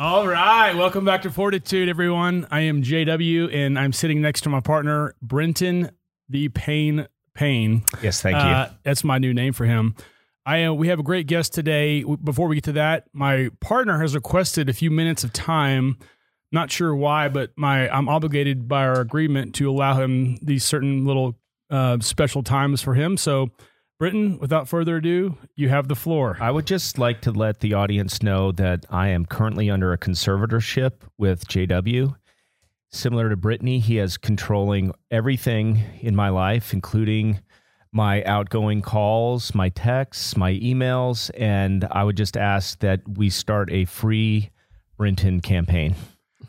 All right, welcome back to Fortitude, everyone. I am JW, and I'm sitting next to my partner Brenton the Pain Pain. Yes, thank you. Uh, that's my new name for him. I uh, we have a great guest today. Before we get to that, my partner has requested a few minutes of time. Not sure why, but my I'm obligated by our agreement to allow him these certain little uh, special times for him. So, Brenton, without further ado, you have the floor. I would just like to let the audience know that I am currently under a conservatorship with JW. Similar to Britney, he is controlling everything in my life, including my outgoing calls, my texts, my emails, and I would just ask that we start a free Brenton campaign.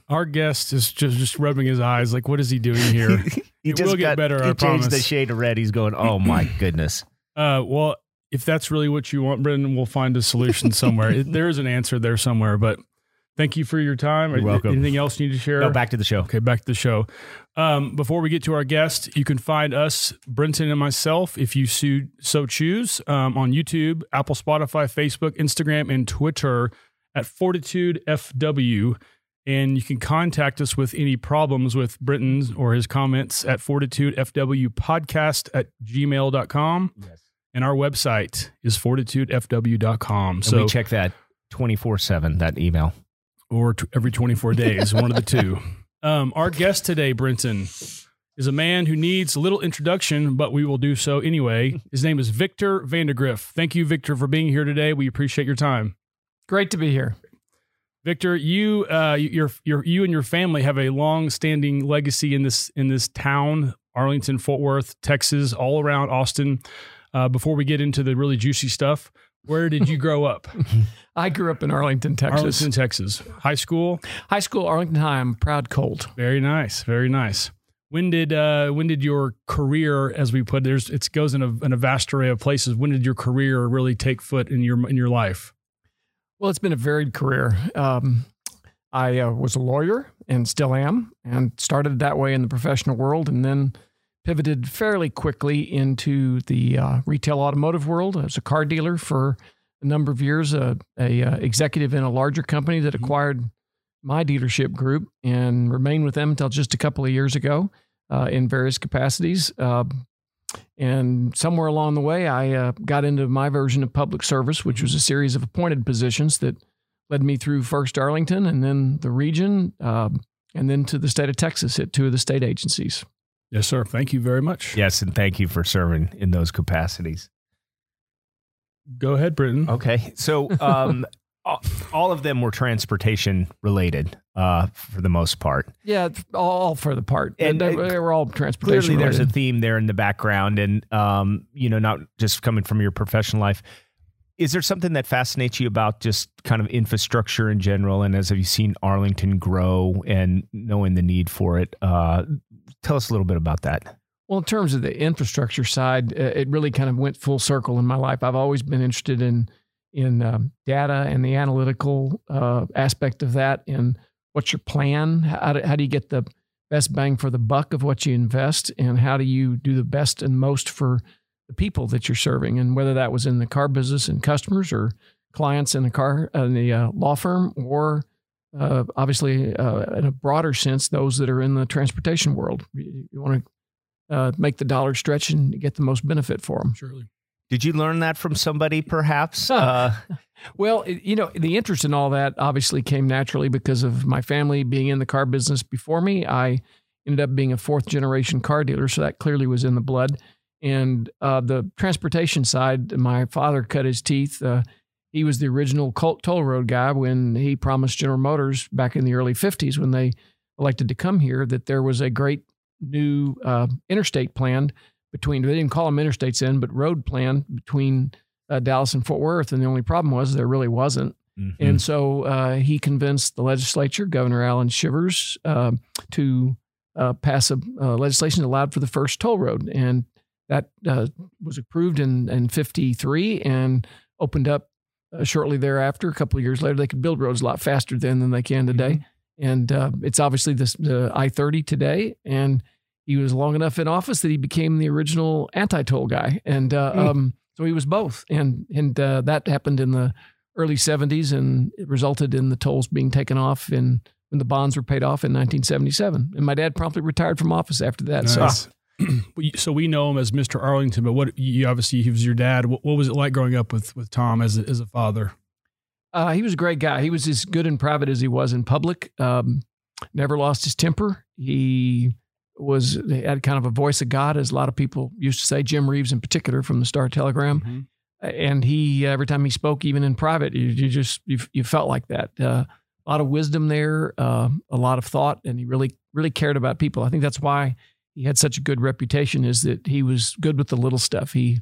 Our guest is just just rubbing his eyes, like, what is he doing here? He It will get better, I He changed the shade of red. He's going, oh my goodness. Uh, well, if that's really what you want, Brenton, we'll find a solution somewhere. There is an answer there somewhere, but thank you for your time. You're welcome. Anything else you need to share? No, back to the show. Okay, back to the show. Um, before we get to our guest, you can find us, Brenton and myself, if you so, so choose, um, on YouTube, Apple, Spotify, Facebook, Instagram, and Twitter at Fortitude FW. And you can contact us with any problems with Brenton's or his comments at fortitudefwpodcast at gmail.com. Yes. And our website is fortitudefw.com. And So we check that 24 7, that email. or t- every 24 days, one of the two. Um, our guest today, Brenton, is a man who needs a little introduction, but we will do so anyway. His name is Victor Vandergriff. Thank you, Victor, for being here today. We appreciate your time. Great to be here. Victor, you, uh, your, your, you and your family have a long-standing legacy in this in this town, Arlington, Fort Worth, Texas, all around Austin. Uh, before we get into the really juicy stuff, where did you grow up? I grew up in Arlington, Texas. Arlington, Texas. High school. High school, Arlington High. I'm proud Colt. Very nice, very nice. When did uh, when did your career, as we put, there's it goes in a, in a vast array of places. When did your career really take foot in your in your life? Well, it's been a varied career. Um, I uh, was a lawyer and still am, and started that way in the professional world, and then pivoted fairly quickly into the uh, retail automotive world. I was a car dealer for a number of years, a, a uh, executive in a larger company that acquired my dealership group, and remained with them until just a couple of years ago uh, in various capacities. Uh, and somewhere along the way, I uh, got into my version of public service, which was a series of appointed positions that led me through first Arlington and then the region, um, and then to the state of Texas at two of the state agencies. Yes, sir. Thank you very much. Yes, and thank you for serving in those capacities. Go ahead, Britton. Okay, so um, all, all of them were transportation related uh, for the most part. Yeah, all for the part. And, And they, uh, they were all transportation. Clearly, there's a theme there in the background, and um, you know, not just coming from your professional life. Is there something that fascinates you about just kind of infrastructure in general? And as have you seen Arlington grow and knowing the need for it? Uh, tell us a little bit about that. Well, in terms of the infrastructure side, uh, it really kind of went full circle in my life. I've always been interested in in um, data and the analytical uh, aspect of that. And what's your plan? How do, how do you get the best bang for the buck of what you invest? And how do you do the best and most for the people that you're serving? And whether that was in the car business and customers or clients in the car in the uh, law firm or uh, obviously uh, in a broader sense, those that are in the transportation world. You, you want to uh, make the dollar stretch and get the most benefit for them. Surely. Did you learn that from somebody, perhaps? Uh, Well, you know, the interest in all that obviously came naturally because of my family being in the car business before me. I ended up being a fourth generation car dealer, so that clearly was in the blood. And uh, the transportation side, my father cut his teeth. Uh, he was the original Colt toll road guy when he promised General Motors back in the early 50s when they elected to come here that there was a great new uh, interstate planned between, they didn't call them interstates in, but road plan between uh, Dallas and Fort Worth. And the only problem was there really wasn't. mhm. And so uh, he convinced the legislature, Governor Allan Shivers, uh, to uh, pass a uh, legislation that allowed for the first toll road. And that uh, was approved in, in 53 and opened up uh, shortly thereafter. A couple of years later, they could build roads a lot faster then than they can today. And uh, it's obviously this, the I 30 today. And he was long enough in office that he became the original anti toll guy. And uh, Mm. um, so he was both. And, and uh, that happened in the early 70s, and it resulted in the tolls being taken off in when the bonds were paid off in 1977. And my dad promptly retired from office after that. Nice. So so we know him as Mr. Arlington, but what you obviously he was your dad. What, what was it like growing up with with Tom as a, as a father? uh, he was a great guy. He was as good in private as he was in public. Um, never lost his temper. He was had kind of a voice of God, as a lot of people used to say. Jim Reeves, in particular, from the Star Telegram. Mhm. and he every time he spoke even in private you, you just you, you felt like that uh, a lot of wisdom there uh, a lot of thought and he really really cared about people i think that's why he had such a good reputation is that he was good with the little stuff he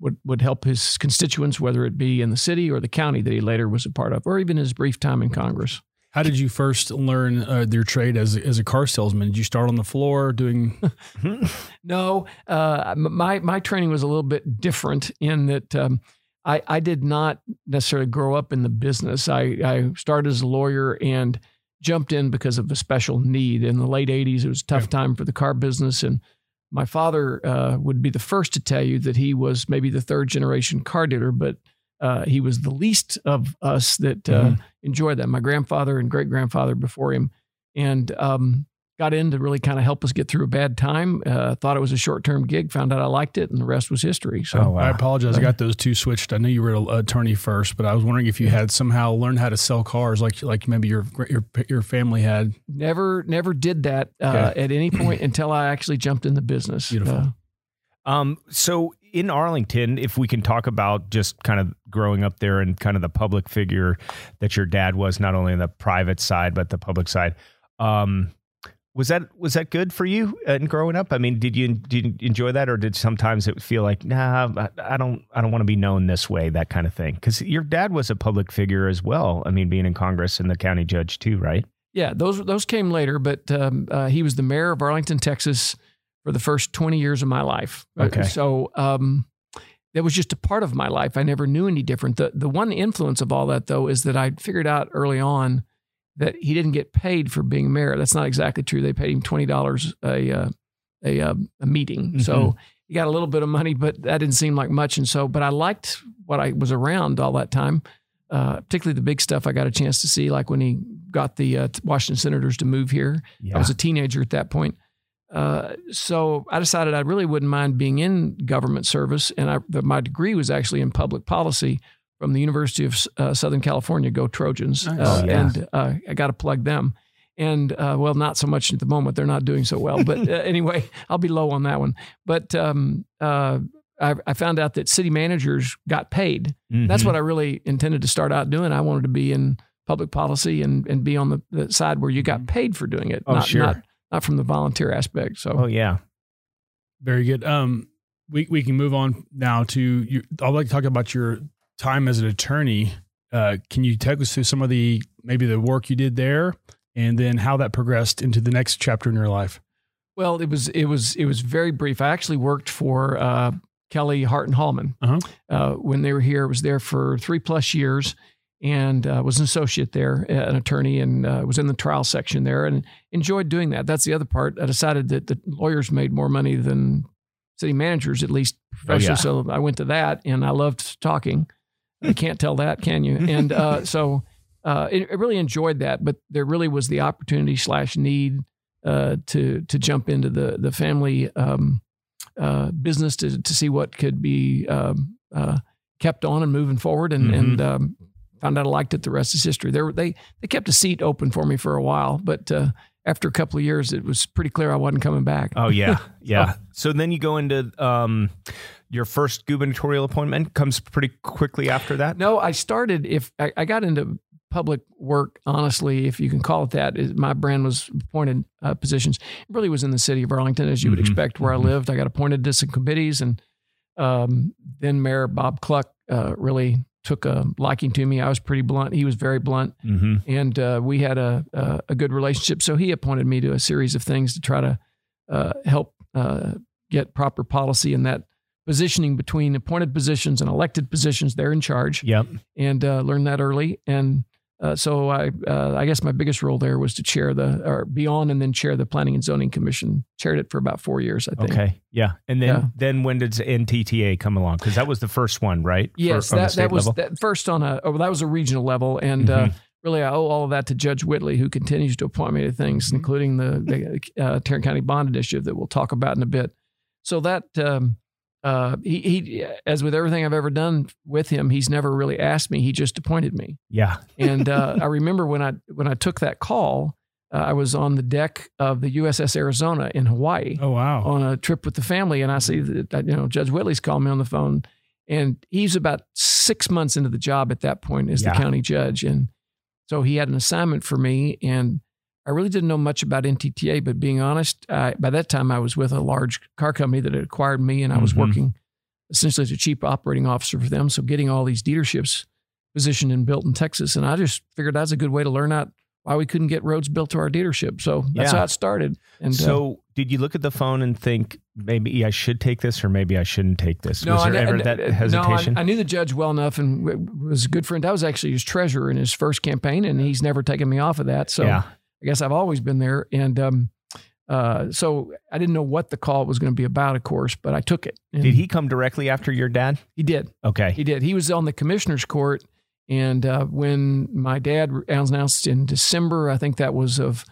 would would help his constituents whether it be in the city or the county that he later was a part of or even his brief time in congress How did you first learn uh, your trade as a, as a car salesman? Did you start on the floor doing? No, uh, my my training was a little bit different in that um, I I did not necessarily grow up in the business. I I started as a lawyer and jumped in because of a special need in the late '80s. It was a tough time for the car business, and my father uh, would be the first to tell you that he was maybe the third generation car dealer, but uh, he was the least of us that uh, enjoyed that. My grandfather and great grandfather before him, and um, got in to really kind of help us get through a bad time. Uh, thought it was a short term gig, found out I liked it, and the rest was history. So Oh, I apologize. I got those two switched. I knew you were an attorney first, but I was wondering if you had somehow learned how to sell cars, like like maybe your your your family had. never never did that uh, Okay. at any point until I actually jumped in the business. Beautiful. Uh, Um, so in Arlington, if we can talk about just kind of growing up there and kind of the public figure that your dad was, not only on the private side but the public side, um, was that was that good for you uh, in growing up? I mean, did you did you enjoy that, or did sometimes it feel like, nah, I, I don't I don't want to be known this way, that kind of thing? Because your dad was a public figure as well. I mean, being in Congress and the county judge too, right? Yeah, those those came later, but um, uh, he was the mayor of Arlington, Texas, for the first twenty years of my life. Uh, Okay. so um, that was just a part of my life. I never knew any different. The the one influence of all that, though, is that I figured out early on that he didn't get paid for being mayor. That's not exactly true. They paid him twenty dollars a uh, a uh, a meeting. So he got a little bit of money, but that didn't seem like much. And so, but I liked what I was around all that time uh, particularly the big stuff I got a chance to see, like when he got the uh, Washington Senators to move here. Yeah. I was a teenager at that point. Uh, so I decided I really wouldn't mind being in government service, and I, the, my degree was actually in public policy from the University of uh, Southern California. Go Trojans! Nice. Uh, Oh, yeah. And uh, I got to plug them. And uh, well, not so much at the moment; they're not doing so well. But uh, anyway, I'll be low on that one. But um, uh, I, I found out that city managers got paid. That's Mhm. what I really intended to start out doing. I wanted to be in public policy and, and be on the, the side where you got paid for doing it, Oh, not, sure. not not from the volunteer aspect. So Oh yeah. Very good. Um, we we can move on now to you. I'd like to talk about your time as an attorney. Uh, can you take us through some of the maybe the work you did there, and then how that progressed into the next chapter in your life? well, it was it was it was very brief. I actually worked for uh, Kelly Hart and Hallman Uh-huh. uh, when they were here. I was there for three plus years and uh, was an associate there, uh, an attorney, and uh, was in the trial section there and enjoyed doing that. That's the other part. I decided that the lawyers made more money than city managers, at least professionally. yeah. So I went to that, and I loved talking. You can't tell that, can you? And uh, so uh, it, I really enjoyed that. But there really was the opportunity slash need uh, to to jump into the the family um, uh, business to to see what could be um, uh, kept on and moving forward, and Mhm. and um, found out I liked it. The rest is history. There they they kept a seat open for me for a while, but uh, after a couple of years, it was pretty clear I wasn't coming back. Oh yeah, yeah. So then you go into um, your first gubernatorial appointment comes pretty quickly after that. No, I started. If I, I got into public work, honestly, if you can call it that, my brand was appointed uh, positions. It really was in the city of Arlington, as you would Mhm, expect, where mhm. I lived. I got appointed to some committees, and um, then Mayor Bob Cluck uh, really took a liking to me. I was pretty blunt. He was very blunt, Mm-hmm. and uh, we had a, a a good relationship. So he appointed me to a series of things to try to uh, help uh, get proper policy in that positioning between appointed positions and elected positions. They're in charge Yep. and uh, learned that early. And uh, so I, uh, I guess my biggest role there was to chair the, or be on and then chair the Planning and Zoning Commission. Chaired it for about four years, I think. Okay, yeah, and then Yeah. then when did NTTA come along? Because that was the first one, right? Yes, the that, that was level? that first on a, oh, that was a regional level. And uh, Mhm. really, I owe all of that to Judge Whitley, who continues to appoint me to things, Mhm. including the, the uh, Tarrant County Bond Initiative that we'll talk about in a bit. So that, um, uh, he, he, as with everything I've ever done with him, he's never really asked me. He just appointed me. Yeah. And uh, I remember when I when I took that call, uh, I was on the deck of the USS Arizona in Hawaii Oh wow. on a trip with the family, and I see that you know Judge Whitley's calling me on the phone, and he's about six months into the job at that point as Yeah. the county judge, and so he had an assignment for me, and I really didn't know much about NTTA, but being honest, I, by that time I was with a large car company that had acquired me, and I was Mhm. working essentially as a chief operating officer for them. So getting all these dealerships positioned and built in Texas, and I just figured that's a good way to learn out why we couldn't get roads built to our dealership. So that's Yeah. how it started. And uh, So, did you look at the phone and think maybe I should take this or maybe I shouldn't take this? was I there kn- ever I- that hesitation? No, I, I knew the judge well enough and was a good friend. I was actually his treasurer in his first campaign, and he's never taken me off of that. So yeah. I guess I've always been there. And um, uh, so I didn't know what the call was going to be about, of course, but I took it. Did he come directly after your dad? He did. Okay. He did. He was on the commissioner's court. And uh, when my dad announced in December, I think that was of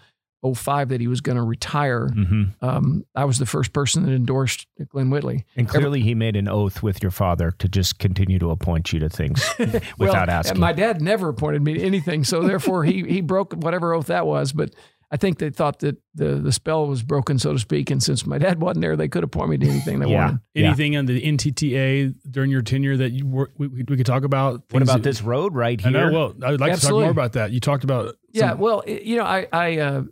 05 that he was going to retire, hmm um, I was the first person that endorsed Glen Whitley. And clearly, he made an oath with your father to just continue to appoint you to things without well, asking. My dad never appointed me to anything, so therefore he he broke whatever oath that was. But I think they thought that the the spell was broken, so to speak. And since my dad wasn't there, they could appoint me to anything they Yeah. wanted. Yeah. Anything on the NTTA during your tenure that you were, we, we could talk about? what about that- this road right I here? know. Well, I would like to talk more about that. You talked about Yeah, some- well, you know, I I uh,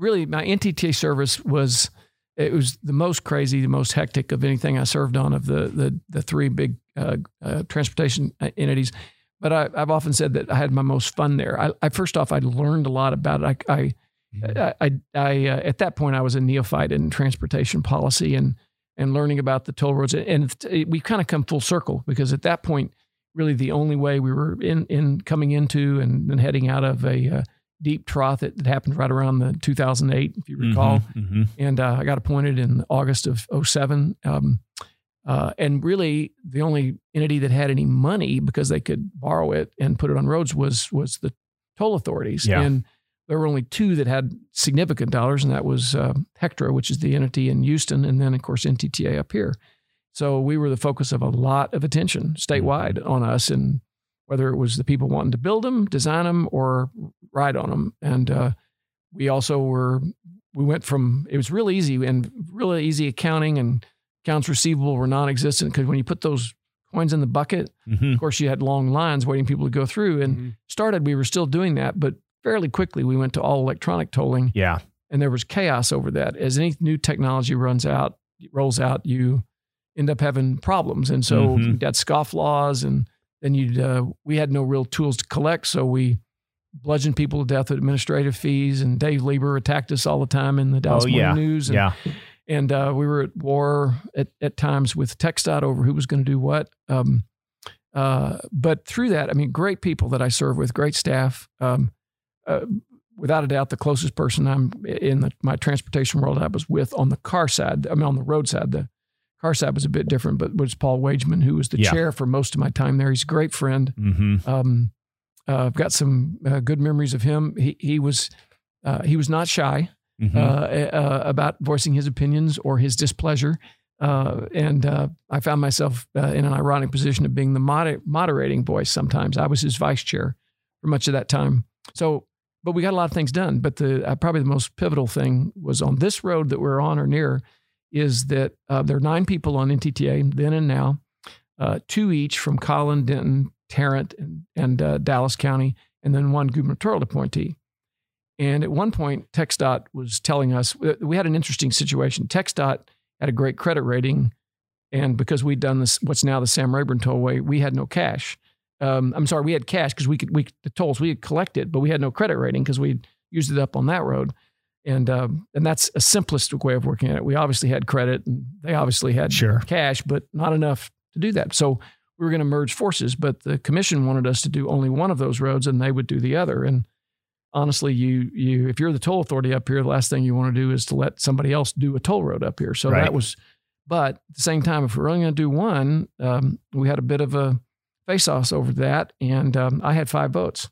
really my NTTA service was it was the most crazy, the most hectic of anything I served on of the the the three big uh, uh, transportation entities. But I, I've often said that I had my most fun there. I, I first off, I learned a lot about it. I, I I, I, I uh, at that point I was a neophyte in transportation policy and and learning about the toll roads and it, we kind of come full circle because at that point really the only way we were in in coming into and then heading out of a uh, deep trough that, that happened right around the 2008 if you recall Mhm, mhm. and uh, I got appointed in August of 07. Um, uh, and really, the only entity that had any money because they could borrow it and put it on roads was was the toll authorities. Yeah. And there were only two that had significant dollars, and that was uh, Hectra, which is the entity in Houston, and then of course NTTA up here. So we were the focus of a lot of attention statewide on us, and whether it was the people wanting to build them, design them, or ride on them. And uh, we also were we went from it was real easy and really easy accounting and accounts receivable were non-existent because when you put those coins in the bucket, Mhm. of course you had long lines waiting people to go through. And Mhm. started we were still doing that, but fairly quickly we went to all electronic tolling, Yeah. and there was chaos over that. As any new technology runs out, rolls out, you end up having problems, and so Mhm. you got scoff laws, and then you uh, we had no real tools to collect, so we bludgeoned people to death with administrative fees. And Dave Lieber attacked us all the time in the Dallas Oh, Morning yeah. News. And, Yeah. and uh, we were at war at, at times with TxDOT over who was going to do what. Um, uh, but through that, I mean, great people that I serve with, great staff. Um, uh, without a doubt, the closest person I'm in the, my transportation world I was with on the car side. I mean, on the road side, the car side was a bit different, but was Paul Wageman, who was the Yeah. chair for most of my time there. He's a great friend. hmm Um, uh, I've got some uh, good memories of him. He he was uh, he was not shy hmm uh, uh, about voicing his opinions or his displeasure. Uh, and uh, I found myself uh, in an ironic position of being the moder- moderating voice sometimes. I was his vice chair for much of that time. So, but we got a lot of things done. But the uh, probably the most pivotal thing was on this road that we're on or near is that uh, there are nine people on NTTA then and now, uh, two each from Collin, Denton, Tarrant, and, and uh, Dallas County, and then one gubernatorial appointee. And at one point, TxDOT was telling us we had an interesting situation. TxDOT had a great credit rating, and because we'd done this, what's now the Sam Rayburn Tollway, we had no cash. Um, I'm sorry, we had cash because we could we the tolls we had collected, but we had no credit rating because we used it up on that road. And um, and that's a simplistic way of working at it. We obviously had credit, and they obviously had Sure. cash, but not enough to do that. So we were going to merge forces, but the commission wanted us to do only one of those roads, and they would do the other. And honestly, you you if you're the toll authority up here, the last thing you want to do is to let somebody else do a toll road up here. So Right. that was. But at the same time, if we're only going to do one, um, we had a bit of a face-off over that, and um, I had five votes,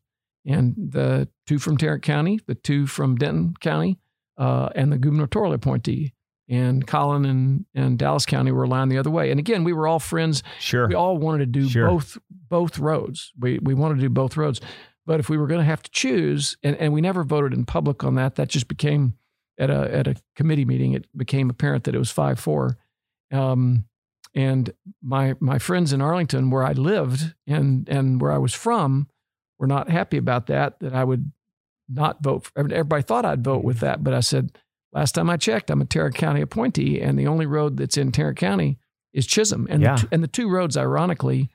and the two from Tarrant County, the two from Denton County, uh, and the gubernatorial appointee. And Collin and, and Dallas County were aligned the other way. And again, we were all friends Sure. we all wanted to do Sure. both both roads. We we wanted to do both roads. But if we were going to have to choose, and, and we never voted in public on that, that just became at a at a committee meeting. It became apparent that it was five four. Um, and my my friends in Arlington, where I lived and and where I was from, were not happy about that. That I would not vote. For, everybody thought I'd vote with that, but I said last time I checked, I'm a Tarrant County appointee, and the only road that's in Tarrant County is Chisholm. And Yeah. the, t- and the two roads, ironically,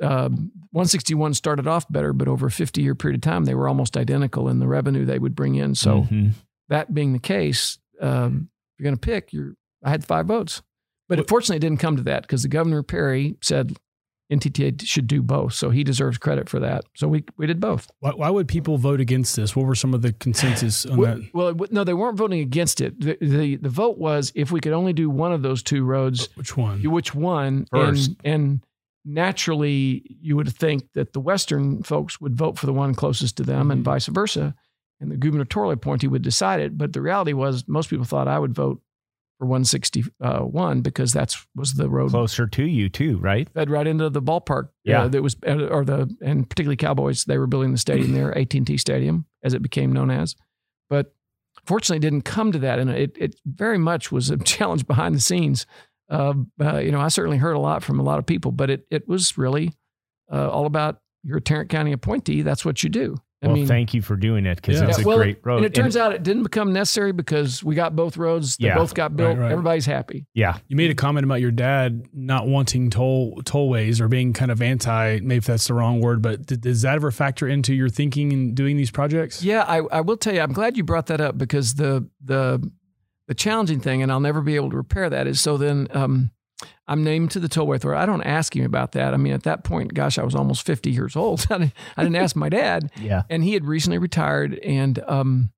um, 161 started off better, but over a 50 year period of time, they were almost identical in the revenue they would bring in. So Mhm. that being the case, um, if you're going to pick, you're, I had five votes. But unfortunately, it didn't come to that because the governor Perry said NTTA should do both. So he deserves credit for that. So we, we did both. Why, why would people vote against this? What were some of the consensus on Well, that? well, no, they weren't voting against it. The, the the vote was if we could only do one of those two roads, Which one? which one? First. And and naturally, you would think that the Western folks would vote for the one closest to them, and Mhm. vice versa, and the gubernatorial appointee would decide it. But the reality was, most people thought I would vote for 161 because that's was the road Closer to you too, right? fed right into the ballpark. Yeah. uh, that was or the and particularly Cowboys. They were building the stadium there, AT and T Stadium, as it became known as. But fortunately, it didn't come to that, and it it very much was a challenge behind the scenes. Uh, uh, you know, I certainly heard a lot from a lot of people, but it it was really uh, all about you're a Tarrant County appointee. That's what you do. I well, mean, thank you for doing it because Yeah. it's yeah, a well, great road. and it turns out it didn't become necessary because we got both roads. They Yeah. both got built. Right, right. Everybody's happy. yeah, You made a comment about your dad not wanting toll tollways or being kind of anti. Maybe if that's the wrong word, but did, does that ever factor into your thinking in doing these projects? Yeah, I, I will tell you, I'm glad you brought that up because the the the challenging thing, and I'll never be able to repair that, is so then um, I'm named to the tollway authority. I don't ask him about that. I mean, at that point, gosh, I was almost 50 years old. I didn't, I didn't ask my dad, yeah. and he had recently retired. And um,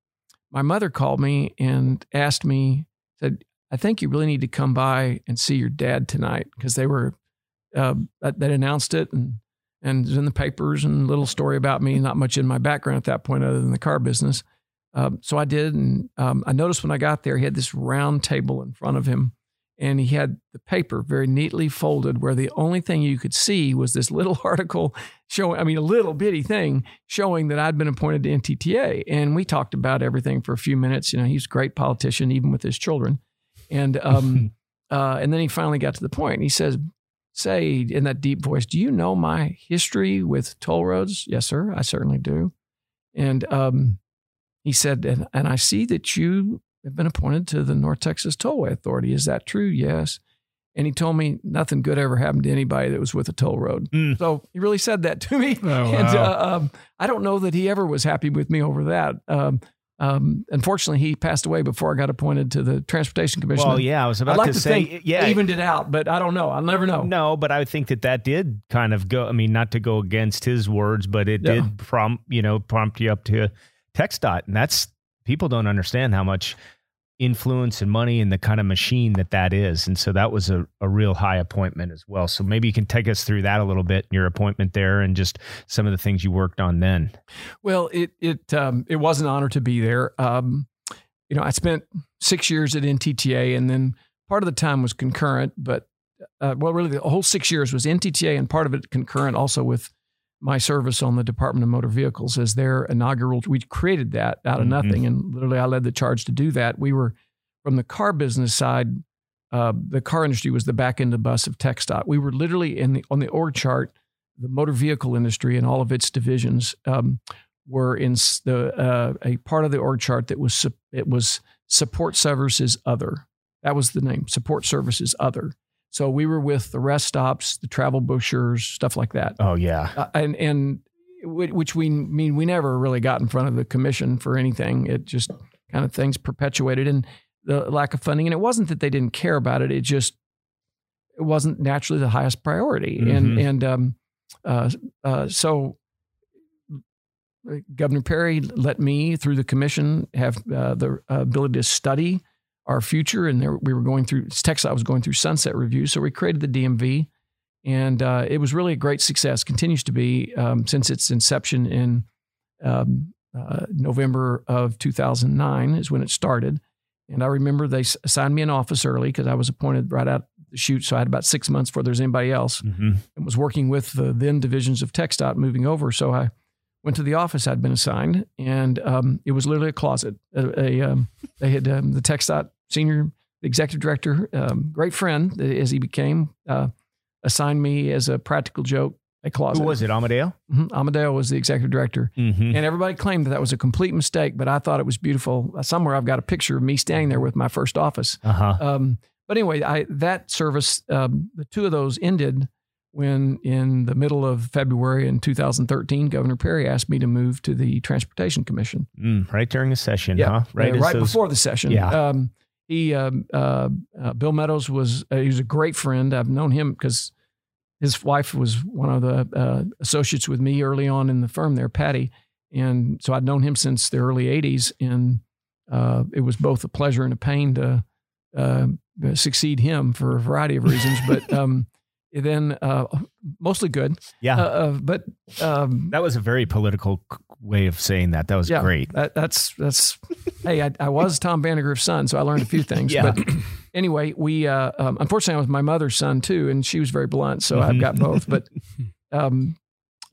my mother called me and asked me, said, "I think you really need to come by and see your dad tonight because they were uh, that, that announced it and." And it was in the papers and a little story about me, not much in my background at that point other than the car business. Um, so I did. And um, I noticed when I got there, he had this round table in front of him and he had the paper very neatly folded where the only thing you could see was this little article showing, I mean, a little bitty thing showing that I'd been appointed to NTTA. And we talked about everything for a few minutes. You know, he's a great politician, even with his children. And, um, uh, and then he finally got to the point. He says, say in that deep voice, do you know my history with toll roads? Yes, sir. I certainly do. And, um, he said, and, and I see that you have been appointed to the North Texas Tollway Authority. Is that true? Yes. And he told me nothing good ever happened to anybody that was with a toll road. Mm. So he really said that to me. Oh, And wow. uh, um, I don't know that he ever was happy with me over that. Um, um, unfortunately, he passed away before I got appointed to the Transportation Commission. Well, yeah, I was I'd about like to, to say, think yeah, evened it out, but I don't know. I'll never know. No, but I think that that did kind of go. I mean, not to go against his words, but it Yeah. did prompt you know prompt you up to TxDOT, and that's people don't understand how much influence and money and the kind of machine that that is, and so that was a, a real high appointment as well. So maybe you can take us through that a little bit, your appointment there, and just some of the things you worked on then. Well, it it um, it was an honor to be there. Um, you know, I spent six years at NTTA, and then part of the time was concurrent. But uh, well, really, the whole six years was NTTA, and part of it concurrent also with my service on the Department of Motor Vehicles as their inaugural. We created that out of Mhm. nothing, and literally, I led the charge to do that. We were from the car business side. Uh, the car industry was the back end of the bus of TxDOT. We were literally in the on the org chart. The motor vehicle industry and all of its divisions um, were in the uh, a part of the org chart that was it was support services other. That was the name, support services other. So we were with the rest stops, the travel bushers, stuff like that, Oh yeah, uh, and and which we mean we never really got in front of the commission for anything. It just kind of things perpetuated and the lack of funding. And it wasn't that they didn't care about it. It just it wasn't naturally the highest priority. And Mhm. and um, uh, uh, so uh, Governor Perry let me through the commission have uh, the ability to study our future, and there, we were going through Texas. I was going through sunset review, so we created the DMV, and uh, it was really a great success. Continues to be um, since its inception in um, uh, November of 2009 is when it started. And I remember they assigned me an office early because I was appointed right out the shoot. So I had about six months before there's anybody else hmm and was working with the then divisions of TxDOT moving over. So I went to the office I'd been assigned, and um, it was literally a closet. A, a, um, they had um, the TxDOT senior executive director, um, great friend as he became, uh, assigned me as a practical joke a closet. Who was it? Amadeo? Mhm. Amadeo was the executive director. Mm-hmm. And everybody claimed that that was a complete mistake, but I thought it was beautiful. Somewhere I've got a picture of me standing there with my first office. Uh huh. Um, but anyway, I that service, um, the two of those ended when, in the middle of February in 2013, Governor Perry asked me to move to the Transportation Commission. Mm, right during the session, Yeah, huh? Right, Uh, as right those- before the session. Yeah. Um, he, um, uh, uh, Bill Meadows was uh, he was a great friend. I've known him because his wife was one of the uh, associates with me early on in the firm there, Patty, and so I'd known him since the early '80s, and uh, it was both a pleasure and a pain to uh, succeed him for a variety of reasons, but. Um, then uh, mostly good, Yeah. uh, uh, but um, that was a very political way of saying that. That was Yeah. great. That, that's that's. hey, I, I was Tom Vandergriff's son, so I learned a few things. Yeah. But anyway, we uh, um, unfortunately I was my mother's son too, and she was very blunt, so I've Mhm. got both. But um,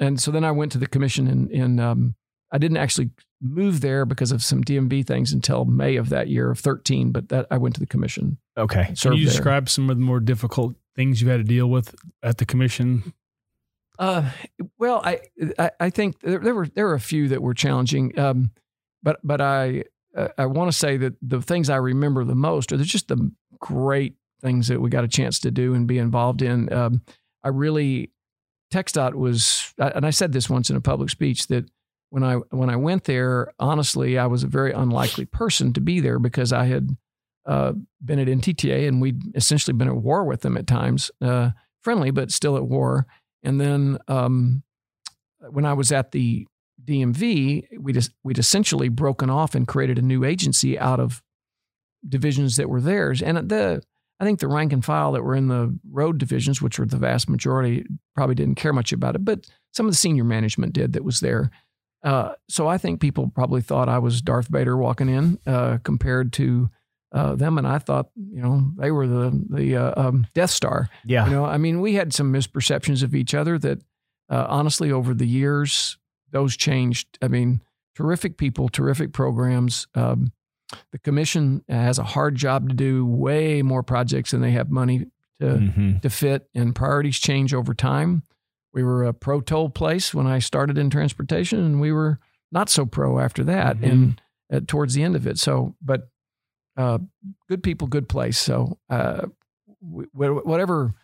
and so then I went to the commission, and and um, I didn't actually move there because of some DMV things until May of that year of thirteen. But that I went to the commission. Okay. Can Served you there. describe some of the more difficult things you've had to deal with at the commission? Uh, well, I I, I think there, there were there were a few that were challenging, um, but but I uh, I want to say that the things I remember the most are just the great things that we got a chance to do and be involved in. Um, I really TxDOT was, and I said this once in a public speech that when I when I went there, honestly, I was a very unlikely person to be there because I had uh, been at NTTA and we'd essentially been at war with them at times, uh, friendly but still at war. And then um, when I was at the DMV, we'd, we'd essentially broken off and created a new agency out of divisions that were theirs. And the I think the rank and file that were in the road divisions, which were the vast majority, probably didn't care much about it, but some of the senior management did that was there. Uh, so I think people probably thought I was Darth Vader walking in uh, compared to uh, them, and I thought, you know, they were the the uh, um, Death Star. Yeah. You know, I mean, we had some misperceptions of each other that, uh, honestly, over the years, those changed. I mean, terrific people, terrific programs. Um, the commission has a hard job to do, way more projects than they have money to Mhm. to fit, and priorities change over time. We were a pro toll place when I started in transportation, and we were not so pro after that, Mhm. and uh, towards the end of it. So, but uh, good people, good place. So, uh, whatever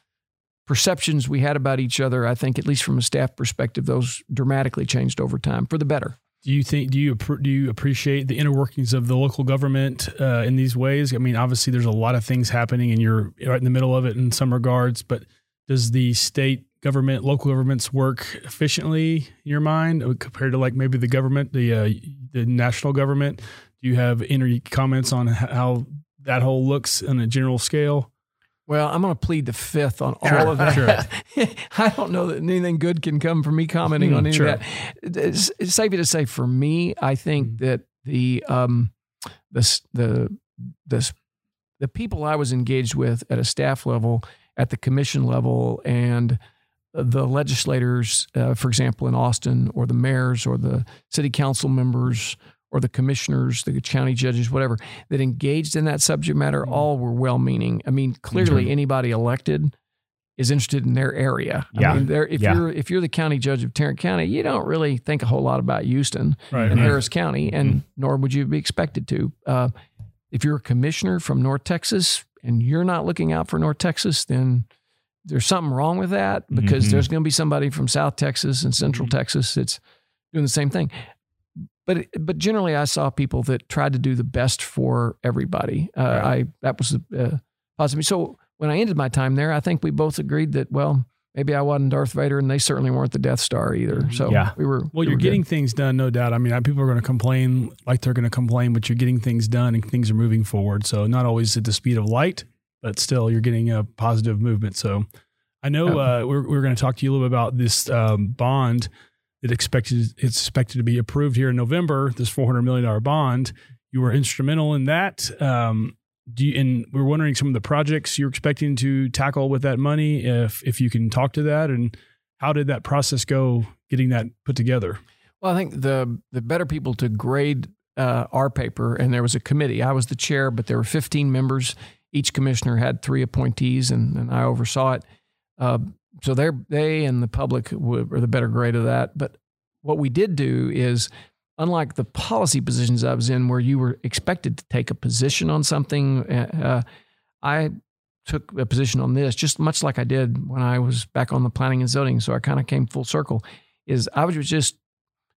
perceptions we had about each other, I think, at least from a staff perspective, those dramatically changed over time for the better. Do you think do you do you appreciate the inner workings of the local government uh, in these ways? I mean, obviously, there's a lot of things happening, and you're right in the middle of it in some regards. But does the state government, local governments work efficiently in your mind compared to like maybe the government, the uh, the national government? Do you have any comments on how that whole looks on a general scale? Well, I'm going to plead the fifth on all Sure, of that. I don't know that anything good can come from me commenting Hmm, on any sure. of that. It's, it's safe to say, for me, I think Mhm. that the um, the the the the people I was engaged with at a staff level, at the commission level, and the legislators, uh, for example, in Austin, or the mayors, or the city council members, or the commissioners, the county judges, whatever, that engaged in that subject matter, Mhm. all were well meaning. I mean, clearly Sure. anybody elected is interested in their area. Yeah. I mean, there, if Yeah. you're if you're the county judge of Tarrant County, you don't really think a whole lot about Houston Right. and Mhm. Harris County, and nor would you be expected to. Uh, if you're a commissioner from North Texas and you're not looking out for North Texas, then there's something wrong with that because Mhm. there's going to be somebody from South Texas and Central Mhm. Texas that's doing the same thing. But but generally, I saw people that tried to do the best for everybody. Uh, Right. I that was uh, positive. So when I ended my time there, I think we both agreed that well, maybe I wasn't Darth Vader, and they certainly weren't the Death Star either. So Yeah. we were. Well, we you're were good. getting things done, no doubt. I mean, people are going to complain like they're going to complain, but you're getting things done and things are moving forward. So not always at the speed of light, but still you're getting a positive movement. So I know uh, we're, we're going to talk to you a little bit about this um, bond that expected it's expected to be approved here in November. This 400 million dollar bond. You were instrumental in that. Um, do you, and we're wondering some of the projects you're expecting to tackle with that money. If if you can talk to that and how did that process go getting that put together? Well, I think the the better people to grade uh, our paper, and there was a committee. I was the chair, but there were 15 members. Each commissioner had three appointees, and, and I oversaw it. Uh, so they they and the public were the better grade of that. But what we did do is, unlike the policy positions I was in, where you were expected to take a position on something, uh, I took a position on this just much like I did when I was back on the planning and zoning. So I kind of came full circle. Is I was just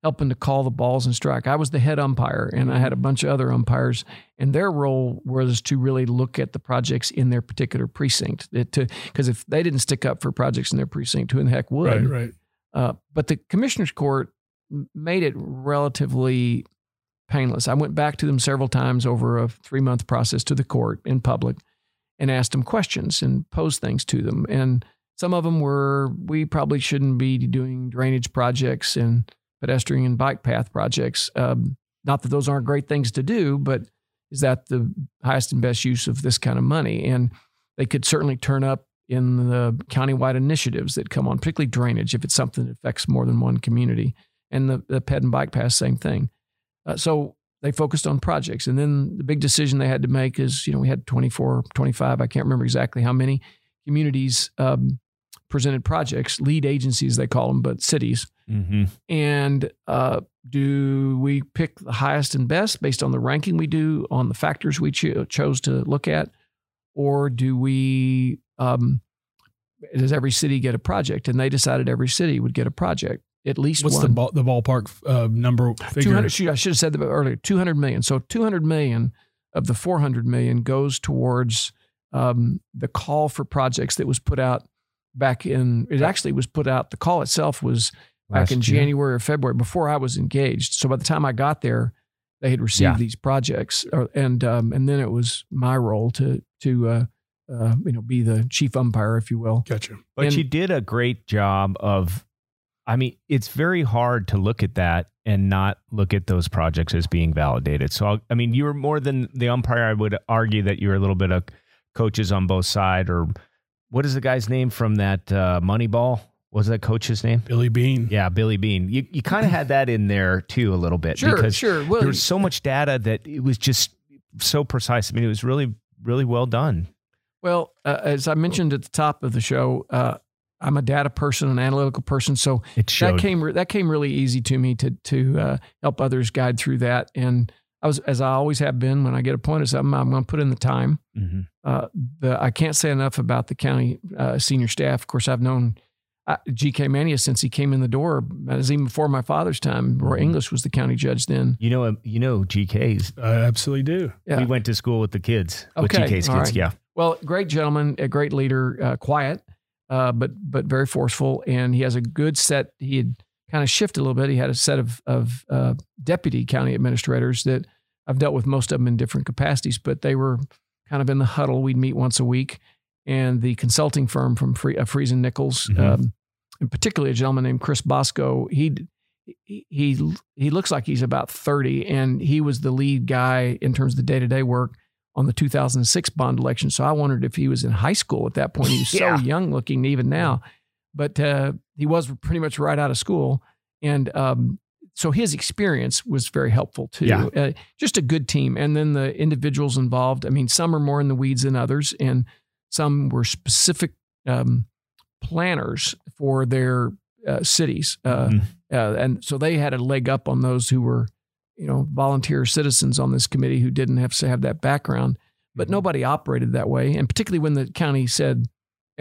helping to call the balls and strike. I was the head umpire, and I had a bunch of other umpires, and their role was to really look at the projects in their particular precinct. Because if they didn't stick up for projects in their precinct, who in the heck would? Right, right. Uh, but the commissioners court made it relatively painless. I went back to them several times over a three month process to the court in public and asked them questions and posed things to them. And some of them were, we probably shouldn't be doing drainage projects and pedestrian and bike path projects. Um, not that those aren't great things to do, but is that the highest and best use of this kind of money? And they could certainly turn up in the countywide initiatives that come on, particularly drainage, if it's something that affects more than one community. And the, the ped and bike path, same thing. Uh, so they focused on projects. And then the big decision they had to make is, you know, we had 24, 25, I can't remember exactly how many communities um, presented projects, lead agencies, they call them, but cities. Mm-hmm. And uh, do we pick the highest and best based on the ranking we do on the factors we cho- chose to look at? Or do we, um, does every city get a project? And they decided every city would get a project, at least What's one. the ball, the ballpark uh, number figure? 200 shoot, I should have said that earlier 200 million so 200 million of the 400 million goes towards um, the call for projects that was put out back in it actually was put out the call itself was back Last in year. january or february before i was engaged so by the time i got there they had received Yeah. these projects uh, and um, and then it was my role to to uh, uh, you know be the chief umpire if you will Gotcha. But And- you did a great job of, I mean, it's very hard to look at that and not look at those projects as being validated. So, I'll- I mean, you were more than the umpire. I would argue that you were a little bit of coaches on both side. Or what is the guy's name from that uh, Moneyball? What was that coach's name? Billy Beane. Yeah, Billy Beane. You you kind of had that in there too a little bit sure because sure well there was so much data that it was just so precise. I mean, it was really really well done. Well, uh, as I mentioned at the top of the show, uh, I'm a data person, an analytical person, so It that came that came really easy to me to to uh, help others guide through that. And I was, as I always have been, when I get appointed something, I'm going to put in the time. Mhm. Uh, the I can't say enough about the county uh, senior staff. Of course, I've known uh, G.K. Maenius since he came in the door. That was even before my father's time. Roy. English was the county judge then. You know, you know, GK's. I absolutely do. Yeah. We went to school with the kids, with Okay, GK's kids. right. Yeah. Well, great gentleman, a great leader, uh, quiet, uh, but but very forceful, and he has a good set. He had kind of shifted a little bit. He had a set of of uh, deputy county administrators that I've dealt with most of them in different capacities, but they were kind of in the huddle. We'd meet once a week, and the consulting firm from Free, uh, Freese and Nichols, Mhm. um, and particularly a gentleman named Chris Bosco, he. He, he looks like he's about 30 and he was the lead guy in terms of the day-to-day work on the 2006 bond election. So I wondered if he was in high school at that point. He was Yeah. so young looking even now, but uh, he was pretty much right out of school. And um, so his experience was very helpful too. Yeah. Uh, just a good team. And then the individuals involved, I mean, some are more in the weeds than others, and some were specific um, planners for their uh, cities. Uh, Mhm. uh, and so they had a leg up on those who were, you know, volunteer citizens on this committee who didn't have to have that background. But Mm-hmm. nobody operated that way. And particularly when the county said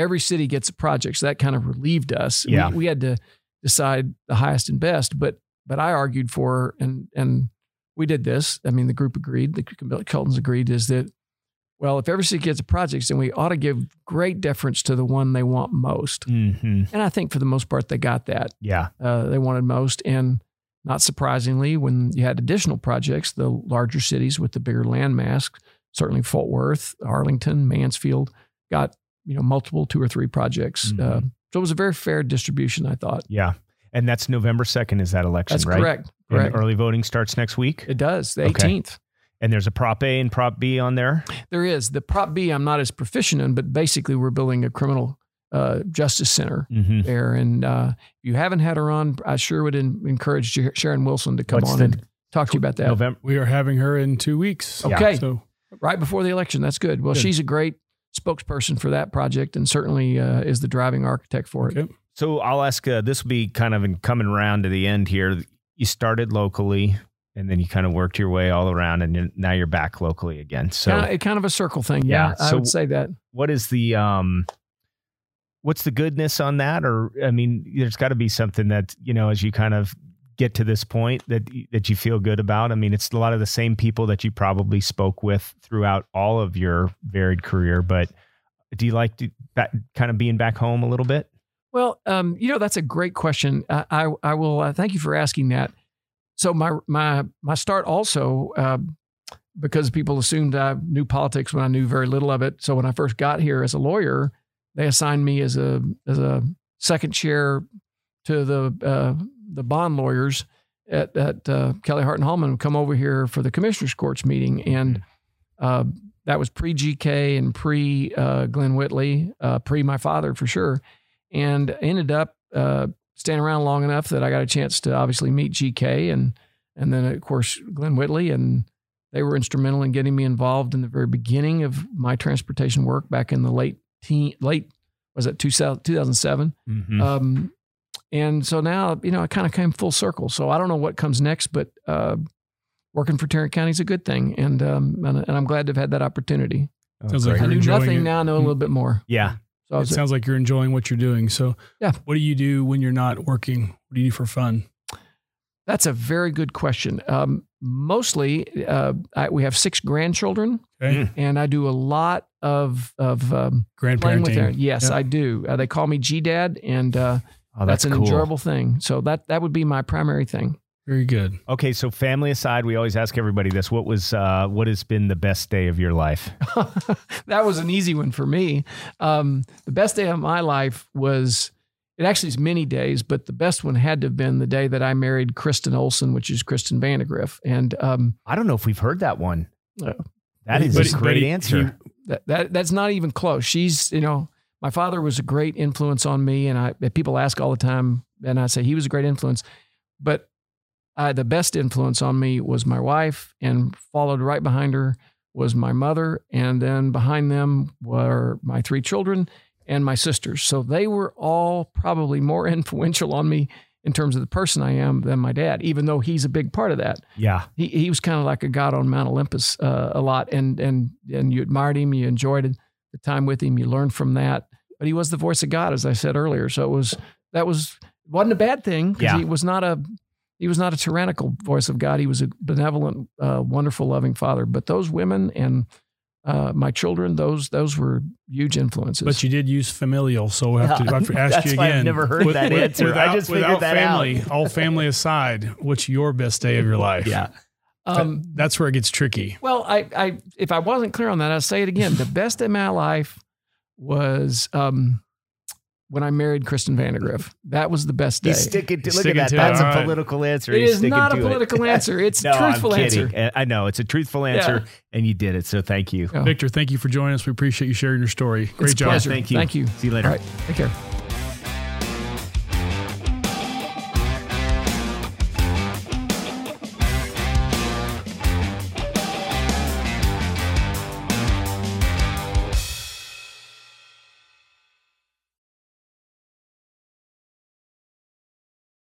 every city gets a project, so that kind of relieved us. We- Yeah. We, had to decide the highest and best. But but I argued for and and we did this. I mean, the group agreed. The Keltons agreed is that Well, if every city gets a project, then we ought to give great deference to the one they want most. hmm And I think for the most part, they got that. Yeah. Uh, they wanted most. And not surprisingly, when you had additional projects, the larger cities with the bigger land mass, certainly Fort Worth, Arlington, Mansfield, got you know multiple two or three projects. Mhm. Uh, so it was a very fair distribution, I thought. Yeah. And that's November 2nd is that election, That's right? correct. And Correct. early voting starts next week. It does. The Okay. 18th. And there's a Prop A and Prop B on there. There is the Prop B. I'm not as proficient in, but basically we're building a criminal uh, justice center Mm-hmm. there. And uh, if you haven't had her on, I sure would en- encourage Jer- Sharen Wilson to come What's on the- and talk to you about that. November. We are having her in two weeks. Yeah. Okay. So right before the election. That's good. Well, Good. she's a great spokesperson for that project and certainly uh, is the driving architect for it. okay. So I'll ask. Uh, this will be kind of in coming around to the end here. You started locally, and then you kind of worked your way all around, and you're- now you're back locally again. So, kind, of, kind of a circle thing. Yeah, Yeah, I would say that. what is the um, what's the goodness on that? Or I mean, there's got to be something that you know as you kind of get to this point that that you feel good about. I mean, it's a lot of the same people that you probably spoke with throughout all of your varied career, but. Do you like to, that kind of being back home a little bit? Well, um, you know that's a great question. I I, I will uh, thank you for asking that. So my my my start also uh, because people assumed I knew politics when I knew very little of it. So when I first got here as a lawyer, they assigned me as a as a second chair to the uh, the bond lawyers at at uh, Kelly Hart and Hallman come over here for the commissioners courts meeting and. Uh, that was pre GK and pre uh, Glen Whitley, uh, pre my father for sure, and ended up uh, staying around long enough that I got a chance to obviously meet GK and and then of course Glen Whitley, and they were instrumental in getting me involved in the very beginning of my transportation work back in the late teen, late was it 2000, 2007. Mm-hmm. Um, and so now you know I kind of came full circle. So I don't know what comes next, but uh, working for Tarrant County is a good thing, and um, and, and I'm glad to have had that opportunity. Sounds like I You're knew nothing it. now, I know a little bit more. yeah. So It was, sounds like you're enjoying what you're doing. So Yeah. What do you do when you're not working? What do you do for fun? that's a very good question. Um, mostly, uh, I, we have six grandchildren, Okay. Mm. and I do a lot of of um, playing with them. Grandparenting. Yes, Yeah. I do. Uh, they call me G Dad, and uh, Oh, that's, that's, an cool. enjoyable thing. So that that would be my primary thing. Very good. Okay, so family aside, we always ask everybody this: what was, uh, what has been the best day of your life? that was an easy one for me. Um, the best day of my life was. It actually is many days, but the best one had to have been the day that I married Kristen Olson, which is Kristen Vandegrift. And um, I don't know if we've heard that one. No. That is But- a great he- answer. he- that, that that's not even close. She's, you know, my father was a great influence on me, and I people ask all the time, and I say he was a great influence, but I, the best influence on me was my wife, and followed right behind her was my mother, and then behind them were my three children and my sisters. So they were all probably more influential on me in terms of the person I am than my dad, even though he's a big part of that yeah, he he was kind of like a god on Mount Olympus uh, a lot, and and and you admired him, you enjoyed the time with him, you learned from that. But he was the voice of God, as I said earlier. So it was that was wasn't a bad thing because Yeah. he was not a he was not a tyrannical voice of God. He was a benevolent, uh, wonderful, loving father. But those women and uh, my children, those those were huge influences. But you did use familial, so I have to, I have to ask That's you why I've again. never heard that answer. I Without, just figured without that out. family, all family aside, what's your best day of your life? yeah. um, That's where it gets tricky. Well, I, I, if I wasn't clear on that, I'll say it again. The best in my life was um, when I married Kristen Vandegrift. That was the best day. He's sticking to look sticking at that. to it. That's All a right. political answer. it He's is not a to it. political answer. It's no, a truthful I'm answer. I know it's a truthful answer, and you did it. So thank you. Yeah. Victor, thank you for joining us. We appreciate you sharing your story. Great It's job. pleasure. Thank you. Thank you. See you later. All right. Take care.